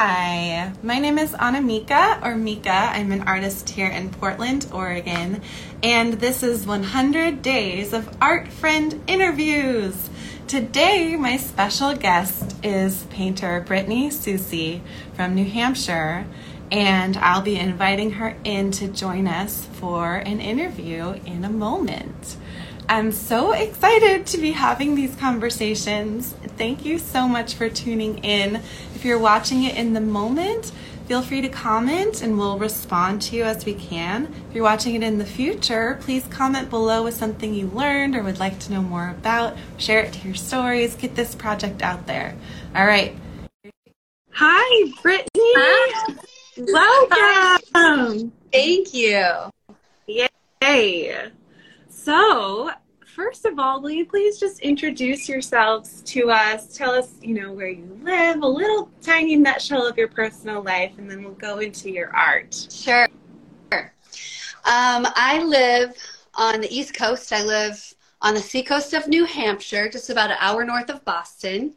Hi, my name is Anna Annamieka or Mika. I'm an artist here in Portland, Oregon, and this is 100 Days of Art Friend Interviews. Today, my special guest is painter Brittany Soucy from New Hampshire, and I'll be inviting her in to join us for an interview in a moment. I'm so excited to be having these conversations. Thank you so much for tuning in. If you're watching it in the moment, feel free to comment and we'll respond to you as we can. If you're watching it in the future, please comment below with something you learned or would like to know more about. Share it to your stories, get this project out there. All right. Hi, Brittany. Hi. Welcome. Thank you. Yay. So, first of all, will you please just introduce yourselves to us? Tell us, you know, where you live, a little tiny nutshell of your personal life, and then we'll go into your art. Sure. Um, I live on the East Coast. I live on the seacoast of New Hampshire, just about an hour north of Boston.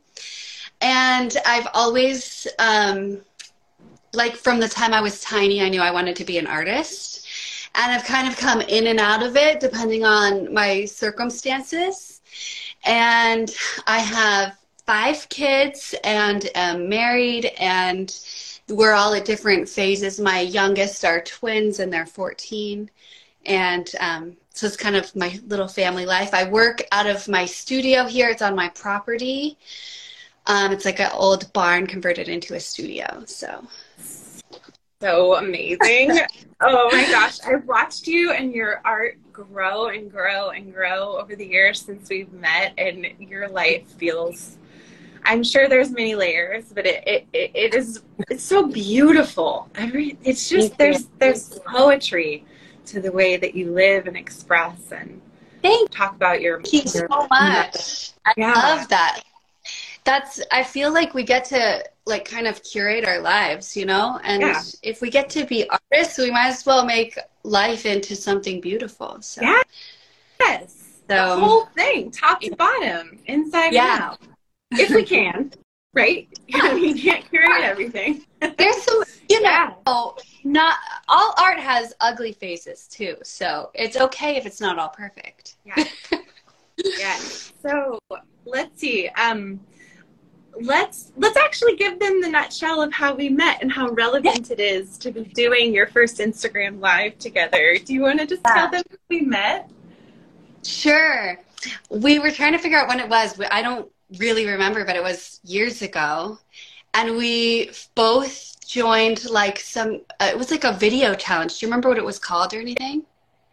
And I've always, um, like from the time I was tiny, I knew I wanted to be an artist and I've kind of come in and out of it depending on my circumstances. And I have five kids and am married, and we're all at different phases. My youngest are twins, and they're 14. And um, so it's kind of my little family life. I work out of my studio here, it's on my property. Um, it's like an old barn converted into a studio. So so amazing. oh my gosh. I've watched you and your art grow and grow and grow over the years since we've met, and your life feels. I'm sure there's many layers, but it, it, it, is it's so beautiful. Every it's just there's there's poetry to the way that you live and express and Thank talk about your. Thank you so much. I yeah. love that that's i feel like we get to like kind of curate our lives you know? And yeah. if we get to be artists we might as well make life into something beautiful so. Yeah. yes. So, the whole thing top to bottom inside yeah. out. If we can right? You can't curate everything. There's some you know yeah. not all art has ugly faces too so it's okay if it's not all perfect. Yeah. Yeah so let's see um let's let's actually give them the nutshell of how we met and how relevant yeah. it is to be doing your first Instagram live together. Do you want to just yeah. tell them we met? Sure. We were trying to figure out when it was. I don't really remember, but it was years ago. And we both joined like some, uh, it was like a video challenge. Do you remember what it was called or anything?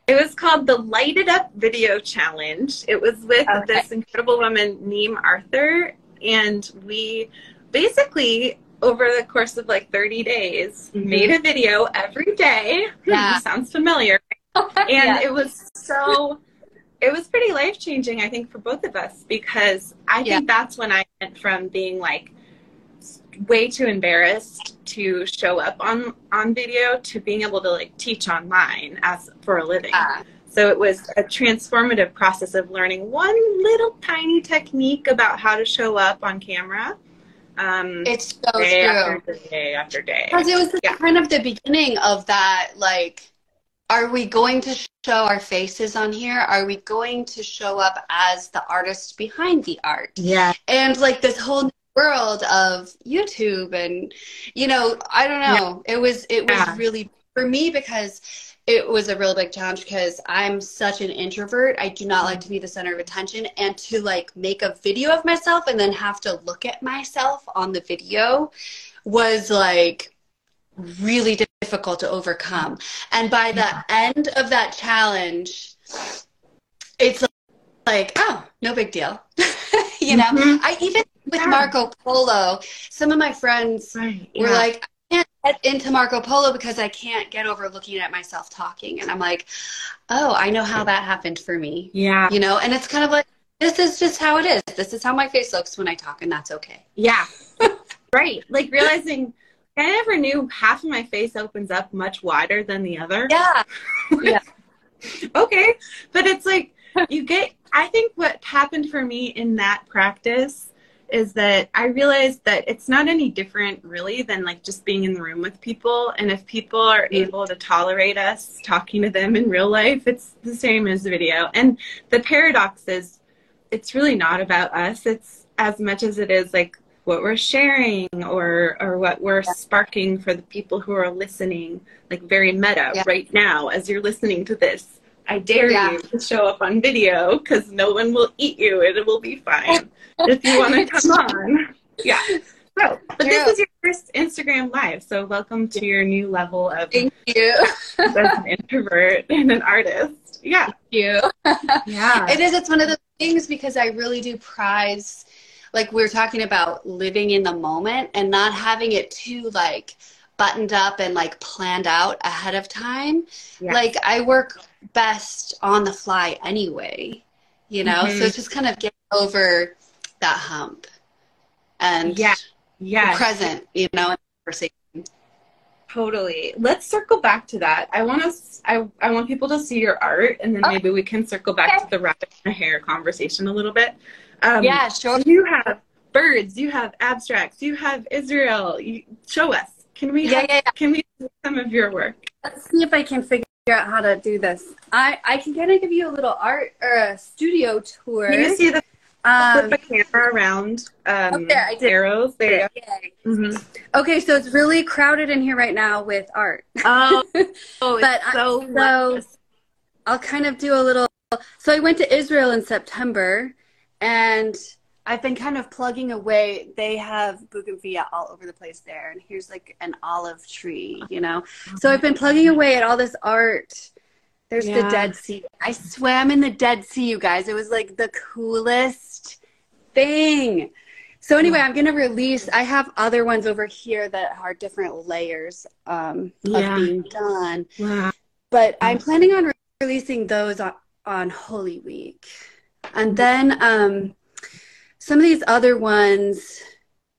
It was called the Lighted Up Video Challenge. It was with okay. this incredible woman, Neem Arthur, and we basically over the course of like 30 days mm-hmm. made a video every day yeah. sounds familiar and yeah. it was so it was pretty life changing i think for both of us because i yeah. think that's when i went from being like way too embarrassed to show up on on video to being able to like teach online as for a living so it was a transformative process of learning one little tiny technique about how to show up on camera. Um, it's so day true. After day after day. Because it was yeah. kind of the beginning of that, like, are we going to show our faces on here? Are we going to show up as the artist behind the art? Yeah. And like this whole world of YouTube and, you know, I don't know. Yeah. It was, it was yeah. really for me because it was a real big challenge because I'm such an introvert. I do not like to be the center of attention and to like make a video of myself and then have to look at myself on the video was like really difficult to overcome. And by the yeah. end of that challenge, it's like, oh, no big deal. you know, mm-hmm. I even with yeah. Marco Polo, some of my friends right. were like, get into Marco Polo because I can't get over looking at myself talking. And I'm like, oh, I know how that happened for me. Yeah. You know, and it's kind of like, this is just how it is. This is how my face looks when I talk, and that's okay. Yeah. right. Like realizing I never knew half of my face opens up much wider than the other. Yeah. yeah. okay. But it's like you get I think what happened for me in that practice is that I realized that it's not any different really than like just being in the room with people. And if people are mm-hmm. able to tolerate us talking to them in real life, it's the same as video. And the paradox is it's really not about us. It's as much as it is like what we're sharing or or what we're yeah. sparking for the people who are listening, like very meta yeah. right now as you're listening to this. I dare yeah. you to show up on video because no one will eat you and it will be fine if you want to come on. Yeah. So, but True. this is your first Instagram live, so welcome to your new level of thank you as an introvert and an artist. Yeah, thank you. Yeah, it is. It's one of the things because I really do prize, like we are talking about living in the moment and not having it too like buttoned up and like planned out ahead of time. Yes. Like I work best on the fly anyway, you know? Mm-hmm. So just kind of get over that hump and yeah, yeah, present, you know, in conversation. Totally. Let's circle back to that. I want us. I, I want people to see your art, and then maybe we can circle back okay. to the rabbit hair conversation a little bit. Um, yeah, sure. You have birds. You have abstracts. You have Israel. You, show us. Can we? Yeah, have, yeah, yeah. Can we see some of your work? Let's see if I can figure out how to do this. I I can kind of give you a little art or a studio tour. Can you see the um, flip a camera around um, oh, there, I did. arrows. There. Mm-hmm. Okay, so it's really crowded in here right now with art. Oh, oh but so, I, so I'll kind of do a little. So I went to Israel in September, and I've been kind of plugging away. They have bougainvillea all over the place there, and here's like an olive tree, you know. So I've been plugging away at all this art there's yeah. the Dead Sea. I swam in the Dead Sea, you guys. It was like the coolest thing. So anyway, I'm gonna release. I have other ones over here that are different layers um, yeah. of being done. Wow. But I'm planning on re- releasing those on, on Holy Week, and then um, some of these other ones,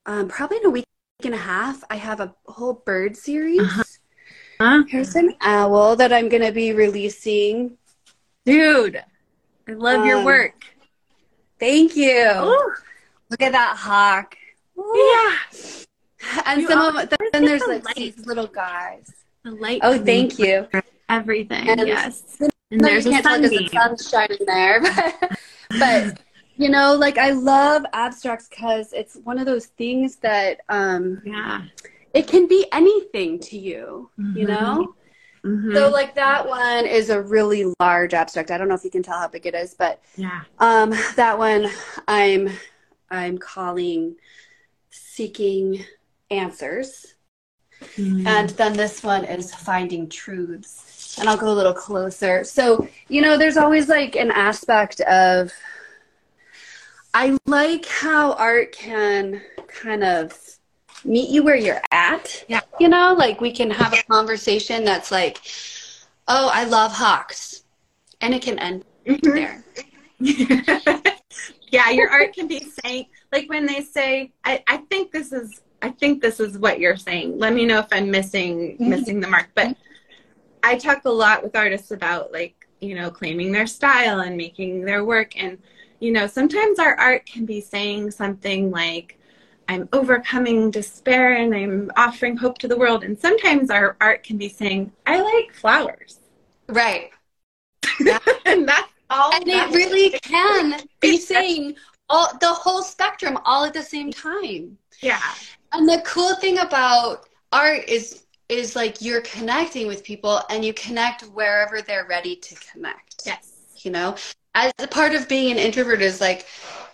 um, probably in a week and a half. I have a whole bird series. Uh-huh. Huh? Here's an owl that I'm going to be releasing. Dude, I love um, your work. Thank you. Ooh. Look at that hawk. Ooh. Yeah. And you some of them. then there's the like these little guys. The light. Oh, thank you. Everything. And yes. And there's a sunbeam. The sun's shining there, but you know, like I love abstracts because it's one of those things that um, yeah it can be anything to you, mm-hmm. you know? Mm-hmm. So like that one is a really large abstract. I don't know if you can tell how big it is, but yeah. Um that one I'm I'm calling seeking answers. Mm-hmm. And then this one is finding truths. And I'll go a little closer. So, you know, there's always like an aspect of I like how art can kind of meet you where you're at. Yeah. You know, like we can have a conversation that's like, oh, I love hawks. And it can end mm-hmm. there. yeah, your art can be saying, like when they say, I, I think this is, I think this is what you're saying. Let me know if I'm missing, mm-hmm. missing the mark. But I talk a lot with artists about like, you know, claiming their style and making their work. And, you know, sometimes our art can be saying something like, I'm overcoming despair and I'm offering hope to the world. And sometimes our art can be saying, I like flowers. Right. Yeah. and that's all. And it really can be saying all the whole spectrum all at the same time. Yeah. And the cool thing about art is is like you're connecting with people and you connect wherever they're ready to connect. Yes. You know, as a part of being an introvert is like,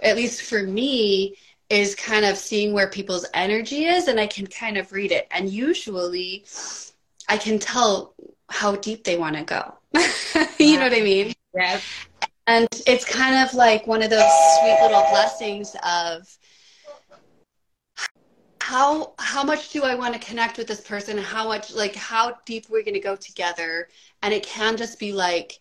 at least for me, is kind of seeing where people's energy is and I can kind of read it. And usually I can tell how deep they want to go. you know what I mean? Yeah. And it's kind of like one of those sweet little blessings of how how much do I want to connect with this person? How much like how deep we're going to go together? And it can just be like,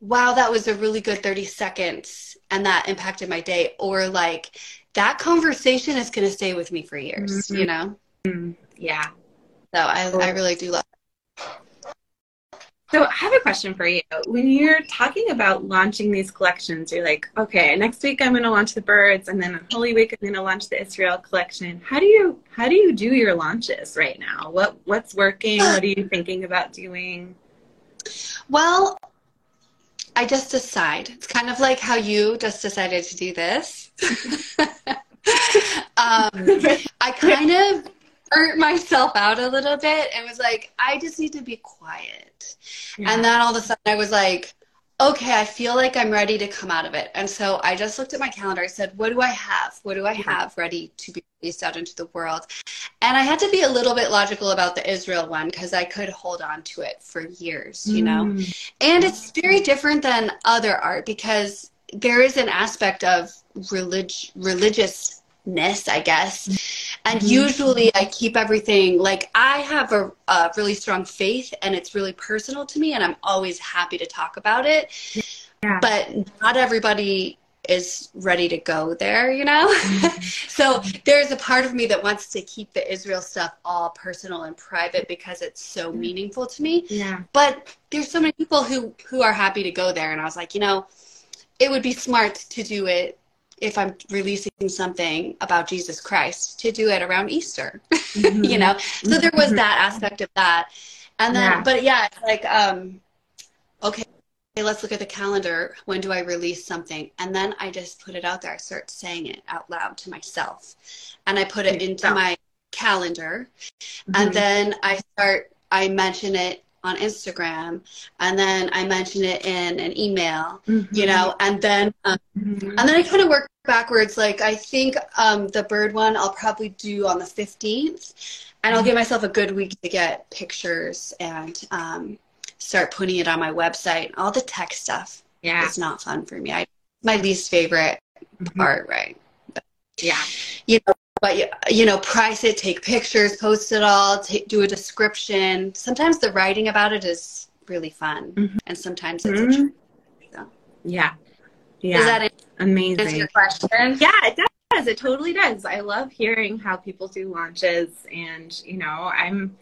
wow, that was a really good 30 seconds and that impacted my day or like that conversation is going to stay with me for years, mm-hmm. you know? Mm-hmm. Yeah. So I, I really do love so I have a question for you. When you're talking about launching these collections, you're like, okay, next week I'm going to launch the birds, and then on Holy Week I'm going to launch the Israel collection. How do you how do you do your launches right now? What what's working? What are you thinking about doing? Well, I just decide. It's kind of like how you just decided to do this. um, I kind of burnt myself out a little bit and was like, I just need to be quiet. Yeah. And then all of a sudden I was like, okay, I feel like I'm ready to come out of it. And so I just looked at my calendar. I said, what do I have? What do I have ready to be released out into the world? And I had to be a little bit logical about the Israel one because I could hold on to it for years, you know? Mm. And it's very different than other art because there is an aspect of relig- religiousness, I guess and mm-hmm. usually I keep everything like I have a, a, really strong faith and it's really personal to me and I'm always happy to talk about it. Yeah. But not everybody is ready to go there, you know? Mm-hmm. so there's a part of me that wants to keep the Israel stuff all personal and private because it's so mm-hmm. meaningful to me. Yeah. But there's so many people who who are happy to go there and I was like, you know, it would be smart to do it if I'm releasing something about Jesus Christ to do it around Easter, mm-hmm. you know? So there was that aspect of that. And then, yeah. but yeah, it's like, um, okay, let's look at the calendar. When do I release something? And then I just put it out there. I start saying it out loud to myself. And I put it into my calendar. Mm-hmm. And then I start, I mention it on Instagram, and then I mentioned it in an email, mm-hmm. you know, and then um, mm-hmm. and then I kind of work backwards. Like I think um, the bird one I'll probably do on the fifteenth, and I'll give myself a good week to get pictures and um, start putting it on my website. All the tech stuff, yeah, it's not fun for me. I my least favorite mm-hmm. part, right? But, yeah, you know, but you know price it take pictures post it all take, do a description. Sometimes the writing about it is really fun. Mm-hmm. and sometimes it's mm-hmm. so. yeah. Yeah. Is that amazing. Your question. Yeah it does. It totally does. I love hearing how people do launches and you know i'm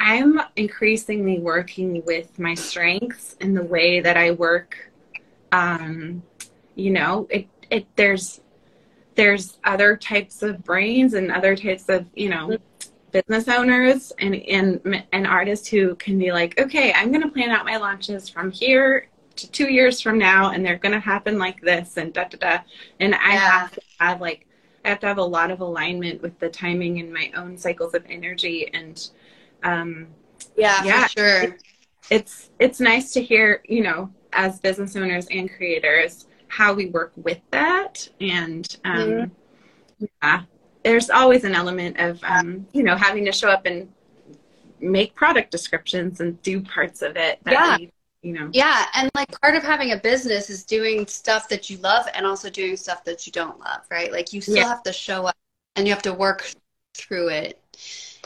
i'm increasingly working with my strengths in the way that i work um you know it it there's there's other types of brains and other types of you know business owners and and and artists who can be like okay i'm going to plan out my launches from here to two years from now and they're going to happen like this and da da da. And i yeah. have to have like i have to have a lot of alignment with the timing and my own cycles of energy and um yeah yeah. sure. It, it's it's nice to hear you know as business owners and creators how we work with that. And um, mm-hmm. yeah there's always an element of um, you know having to show up and make product descriptions and do parts of it yeah. we, you know. Yeah and like part of having a business is doing stuff that you love and also doing stuff that you don't love right? Like you still yeah. have to show up and you have to work through it.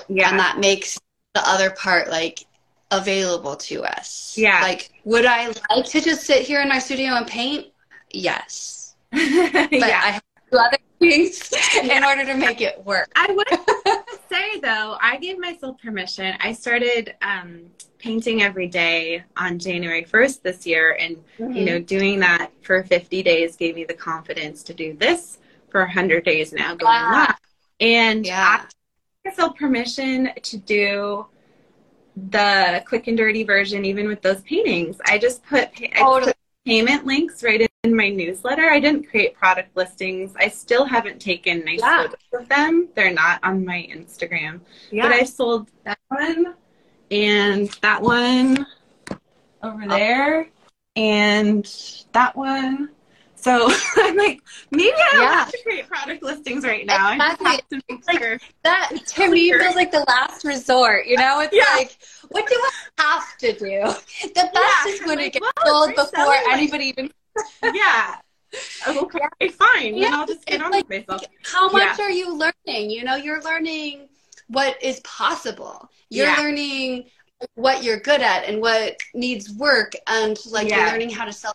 Yeah. And that makes the other part like available to us. Yeah. Like would i like to just sit here in my studio and paint yes. but yeah. I have other things in order to make it work. I would say though, I gave myself permission. I started um, painting every day on January 1st this year, and mm-hmm. you know, doing that for 50 days gave me the confidence to do this for 100 days now going yeah. And yeah. I gave myself permission to do the quick and dirty version, even with those paintings. I just put, I put payment links right in my newsletter. I didn't create product listings. I still haven't taken nice yeah. photos of them. They're not on my Instagram. Yeah. But I sold that one and that one over oh. there and that one. So I'm like, maybe I don't yeah. have to create product listings right now. Exactly. I have to make like, sure. That to me feels like the last resort. You know, it's yeah. like, what do I have to do? The best yeah. is when like, it gets well, sold before anybody even yeah. okay, fine. Yeah, then I'll just get on like, with myself. How much yeah. are you learning? You know, you're learning what is possible. You're yeah. learning what you're good at and what needs work and like yeah. you're learning how to sell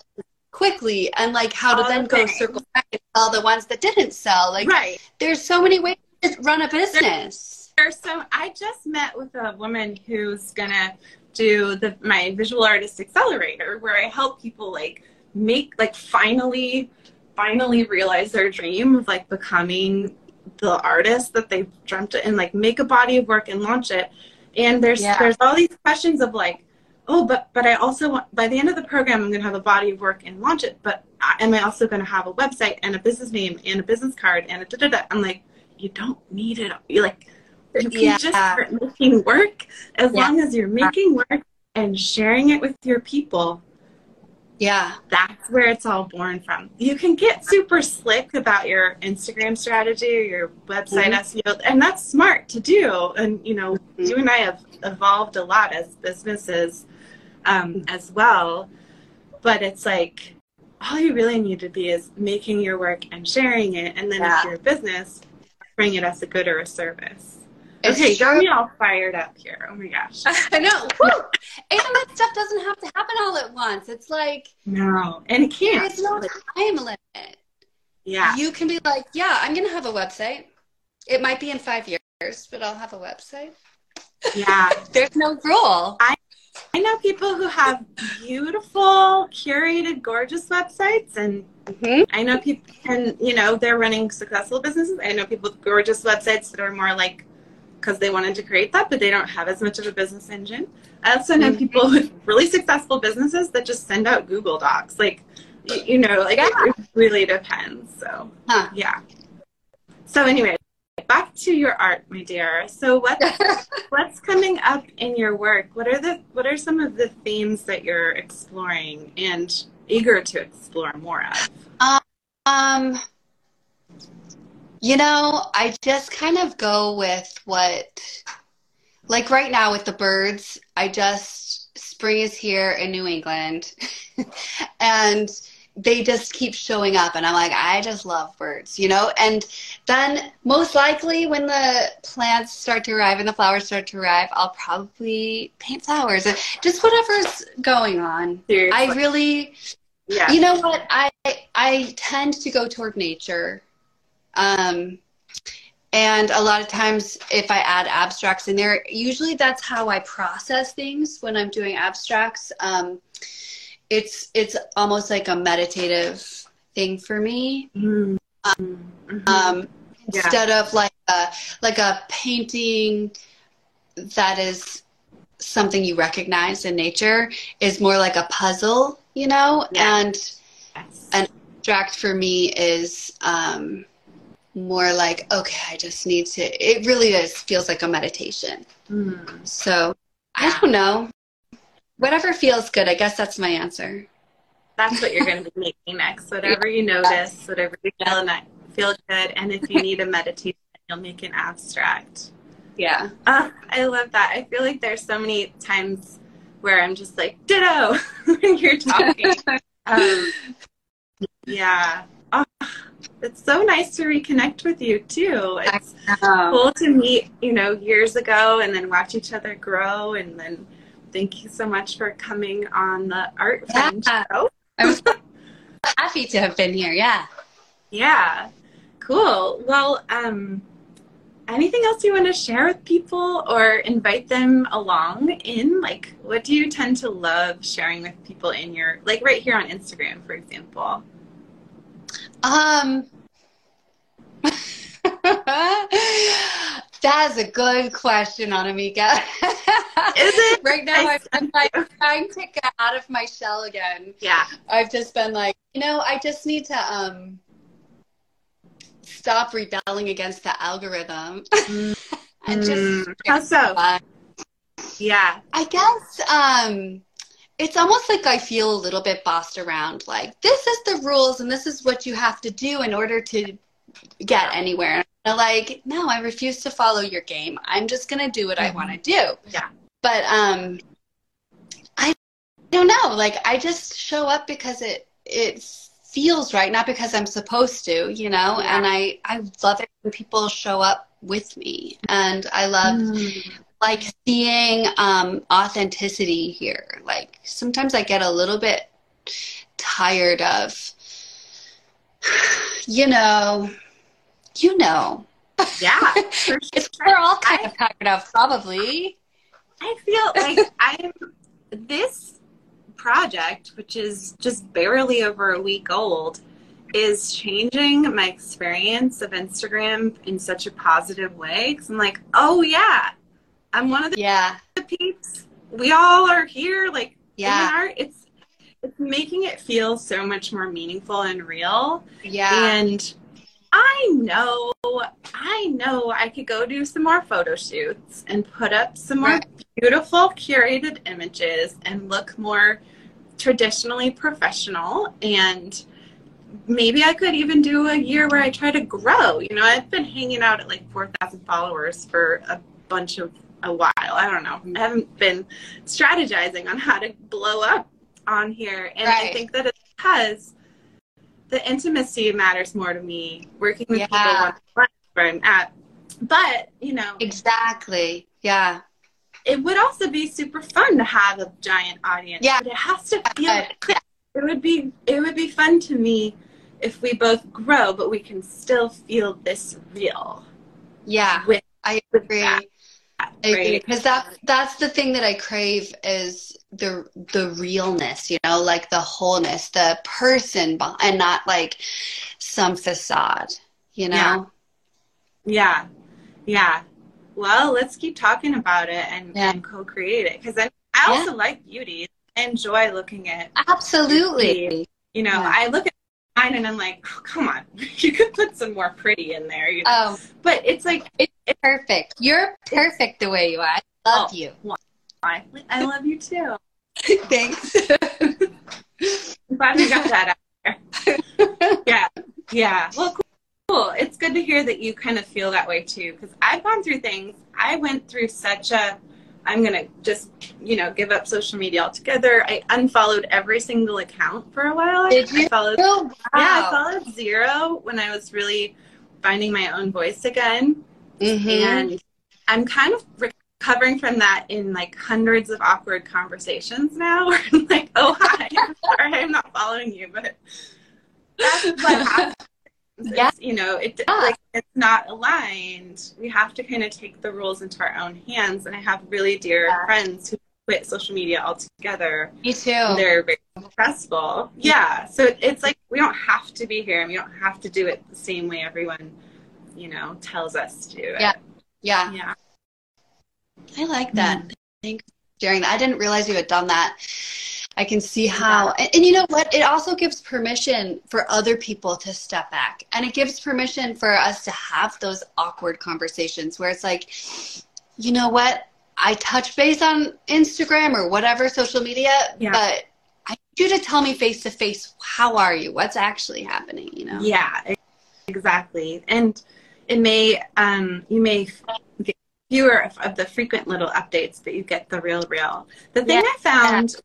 quickly and like how to then go circle back and sell the ones that didn't sell. Like right. there's so many ways to run a business. There's, so I just met with a woman who's gonna do the my visual artist accelerator where I help people like make like finally finally realize their dream of like becoming the artist that they've dreamt it and like make a body of work and launch it. And there's yeah. there's all these questions of like, oh, but but I also want by the end of the program I'm going to have a body of work and launch it. But am I also going to have a website and a business name and a business card and a da da da? I'm like, you don't need it. You like you can yeah. just start making work as yeah. long as you're making work and sharing it with your people yeah. That's where it's all born from. You can get super slick about your Instagram strategy or your website mm-hmm. SEO, and that's smart to do. And, you know, mm-hmm. you and I have evolved a lot as businesses um, as well. But it's like, all you really need to be is making your work and sharing it. And then yeah. if you're a business, bring it as a good or a service. It's okay, got me all fired up here. Oh my gosh. I know. And that stuff doesn't have to happen all at once. It's like No. And it can't. There's no time limit. Yeah. You can be like, yeah, I'm gonna have a website. It might be in five years, but I'll have a website. Yeah. There's no rule. I I know people who have beautiful, curated, gorgeous websites, and mm-hmm. I know people, and you know, they're running successful businesses. I know people with gorgeous websites that are more like because they wanted to create that, but they don't have as much of a business engine. I also know mm-hmm. people with really successful businesses that just send out Google Docs. Like, you, you know, like it really depends. So, huh. yeah. So anyway, back to your art, my dear. So what's what's coming up in your work? What are the what are some of the themes that you're exploring and eager to explore more of? Um, you know, I just kind of go with what, like right now with the birds, I just, spring is here in New England and they just keep showing up and I'm like, I just love birds, you know? And then most likely when the plants start to arrive and the flowers start to arrive, I'll probably paint flowers and just whatever's going on. Seriously. I really, yeah. you know what? I, I tend to go toward nature um, and a lot of times, if I add abstracts in there, usually that's how I process things when I'm doing abstracts. Um, it's it's almost like a meditative thing for me. Mm-hmm. Um, um, yeah. Instead of like a, like a painting that is something you recognize in nature, is more like a puzzle, you know. Yeah. And yes. an abstract for me is. Um, more like okay i just need to it really is feels like a meditation. Mm. so i don't know. Whatever feels good i guess that's my answer. That's what you're going to be making next. Whatever you notice whatever you feel, and feel good and if you need a meditation you'll make an abstract. Yeah. Uh, i love that. I feel like there's so many times where i'm just like ditto when you're talking. Um, yeah oh, it's so nice to reconnect with you too. It's cool to meet, you know, years ago and then watch each other grow and then thank you so much for coming on the Art Friend yeah. show. I'm so happy to have been here, yeah. Yeah. Cool. Well, um anything else you want to share with people or invite them along in like what do you tend to love sharing with people in your like right here on Instagram for example? Um, That's a good question, Annamieka. Is it? right now, I'm, I'm like trying to get out of my shell again. Yeah. I've just been like, you know, I just need to um stop rebelling against the algorithm mm. and just. Mm. How so? Fun. Yeah. I guess um it's almost like I feel a little bit bossed around. Like, this is the rules and this is what you have to do in order to get anywhere. And like, no, I refuse to follow your game. I'm just going to do what mm-hmm. I want to do. Yeah. But um, I don't know. Like, I just show up because it it feels right, not because I'm supposed to, you know. Yeah. And I I love it when people show up with me, and I love Mm. Like seeing um, authenticity here. Like sometimes I get a little bit tired of, you know, you know. Yeah, sure. we're all kind of tired of probably. I feel like I'm this project, which is just barely over a week old, is changing my experience of Instagram in such a positive way. Because I'm like, oh yeah, I'm one of the Yeah, peeps. We all are here. Like, yeah, in art, it's it's making it feel so much more meaningful and real. yeah, And I know, I know I could go do some more photo shoots and put up some more Right. beautiful curated images and look more traditionally professional. And maybe I could even do a year where I try to grow. You know, I've been hanging out at like 4,000 followers for a bunch of a while. I don't know. I haven't been strategizing on how to blow up on here. And I think that it's because the intimacy matters more to me working with people Yeah. one on one at but you know exactly. Yeah, it would also be super fun to have a giant audience Yeah. but it has to feel Uh, it would be it would be fun to me if we both grow but we can still feel this real yeah. with, I with agree. that I agree right? Because that's that's the thing that I crave is the the realness, you know, like the wholeness, the person, and not like some facade, you know. yeah yeah yeah. well let's keep talking about it and, Yeah. and co-create it because I, I also like beauty I enjoy looking at Absolutely. You know, Yeah. I look at mine and I'm like, oh, come on, you could put some more pretty in there. You know? Oh, but it's like, it's perfect. You're perfect the way you are. I love Oh. you. I, I love you too. Thanks. I'm glad we got that out there. yeah, yeah. Well, cool. cool. It's good to hear that you kind of feel that way too, because I've gone through things. I went through such a. I'm gonna just, you know, give up social media altogether. I unfollowed every single account for a while. Did I you? followed Oh, wow. Yeah, I followed zero when I was really finding my own voice again. Mhm. And I'm kind of recovering from that in like hundreds of awkward conversations now. Where I'm like, oh, hi, I'm sorry I'm not following you, but that's what happens. Yeah. It's, you know, it Yeah. like it's not aligned. We have to kind of take the rules into our own hands. And I have really dear Yeah. friends who quit social media altogether Me too. they're very successful. Yeah. So it's like we don't have to be here and we don't have to do it the same way everyone, you know, tells us to do it. Yeah. Yeah. Yeah. I like that. Mm-hmm. Thanks for sharing that. I didn't realize you had done that. I can see how, and, and you know what? It also gives permission for other people to step back. And it gives permission for us to have those awkward conversations where it's like, you know what? I touch base on Instagram or whatever social media, Yeah. but I need you to tell me face to face, how are you? What's actually happening, you know? Yeah, exactly. And it may, um, you may get fewer of, of the frequent little updates, but you get the real, real. The thing Yeah. I found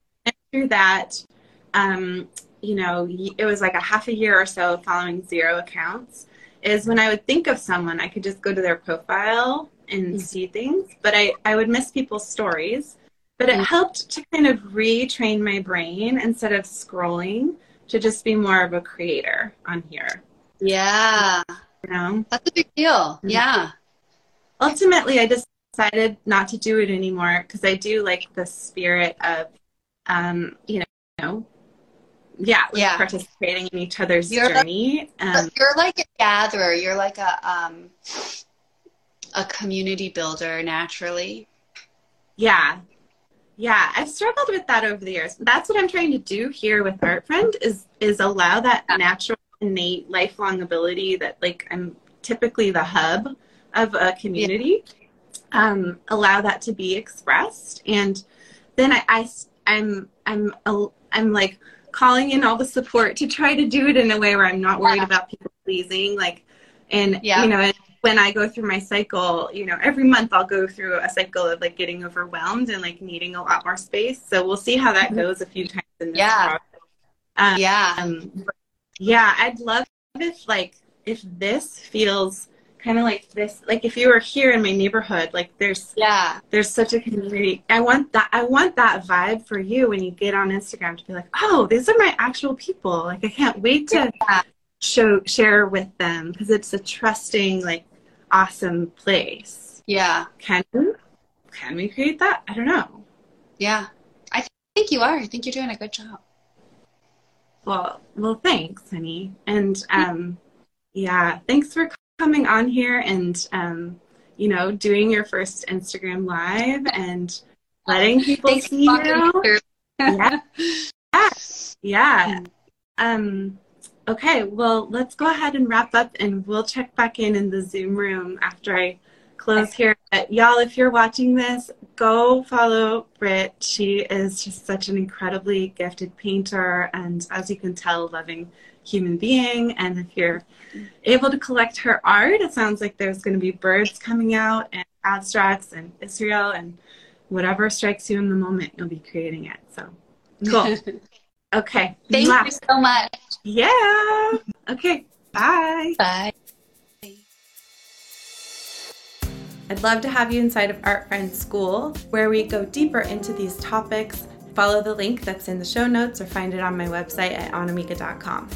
through that, um, you know, it was like a half a year or so following zero accounts, is when I would think of someone, I could just go to their profile and Mhm. see things, but I, I would miss people's stories. But it Mhm. helped to kind of retrain my brain instead of scrolling to just be more of a creator on here. Yeah. You know, That's a big deal. Mhm. Yeah. ultimately, I just decided not to do it anymore because I do like the spirit of, um, you know, yeah, like Yeah. participating in each other's You're like- journey. Um, you're like a gatherer. You're like a um a community builder naturally. yeah, yeah, I've struggled with that over the years. That's what I'm trying to do here with Art Friend is is allow that Yeah. natural, innate, lifelong ability that like I'm typically the hub of a community. Um, allow that to be expressed, and then I, I I'm I'm a- I'm like calling in all the support to try to do it in a way where I'm not worried Yeah. about people pleasing. Like, and Yeah. you know, and when I go through my cycle, you know, every month I'll go through a cycle of like getting overwhelmed and like needing a lot more space. So we'll see how that Mhm. goes a few times in this Yeah. Um, Yeah. um, Yeah, I'd love if like if this feels kind of like this like if you were here in my neighborhood like there's yeah. there's such a community. I want that i want that vibe for you when you get on instagram to be like oh these are my actual people. Like i can't wait to yeah. show share with them because it's a trusting like awesome place. Yeah. Can can we create that? I don't know. Yeah. I th- think you are. I think you're doing a good job. Well well thanks honey. And um yeah thanks for coming on here and um, you know doing your first Instagram live and letting people Thanks see you. yeah. yeah. Yeah. Um, okay, well, let's go ahead and wrap up and we'll check back in in the Zoom room after I close here. But y'all, if you're watching this, go follow Britt. She is just such an incredibly gifted painter and, as you can tell, loving human being. And if you're able to collect her art, it sounds like there's going to be birds coming out and abstracts and Israel and whatever strikes you in the moment, you'll be creating it. So cool. Okay. Thank Mwah. you so much. Yeah. Okay. Bye. Bye. I'd love to have you inside of Art Friends School, where we go deeper into these topics. Follow the link that's in the show notes or find it on my website at annamieka.com.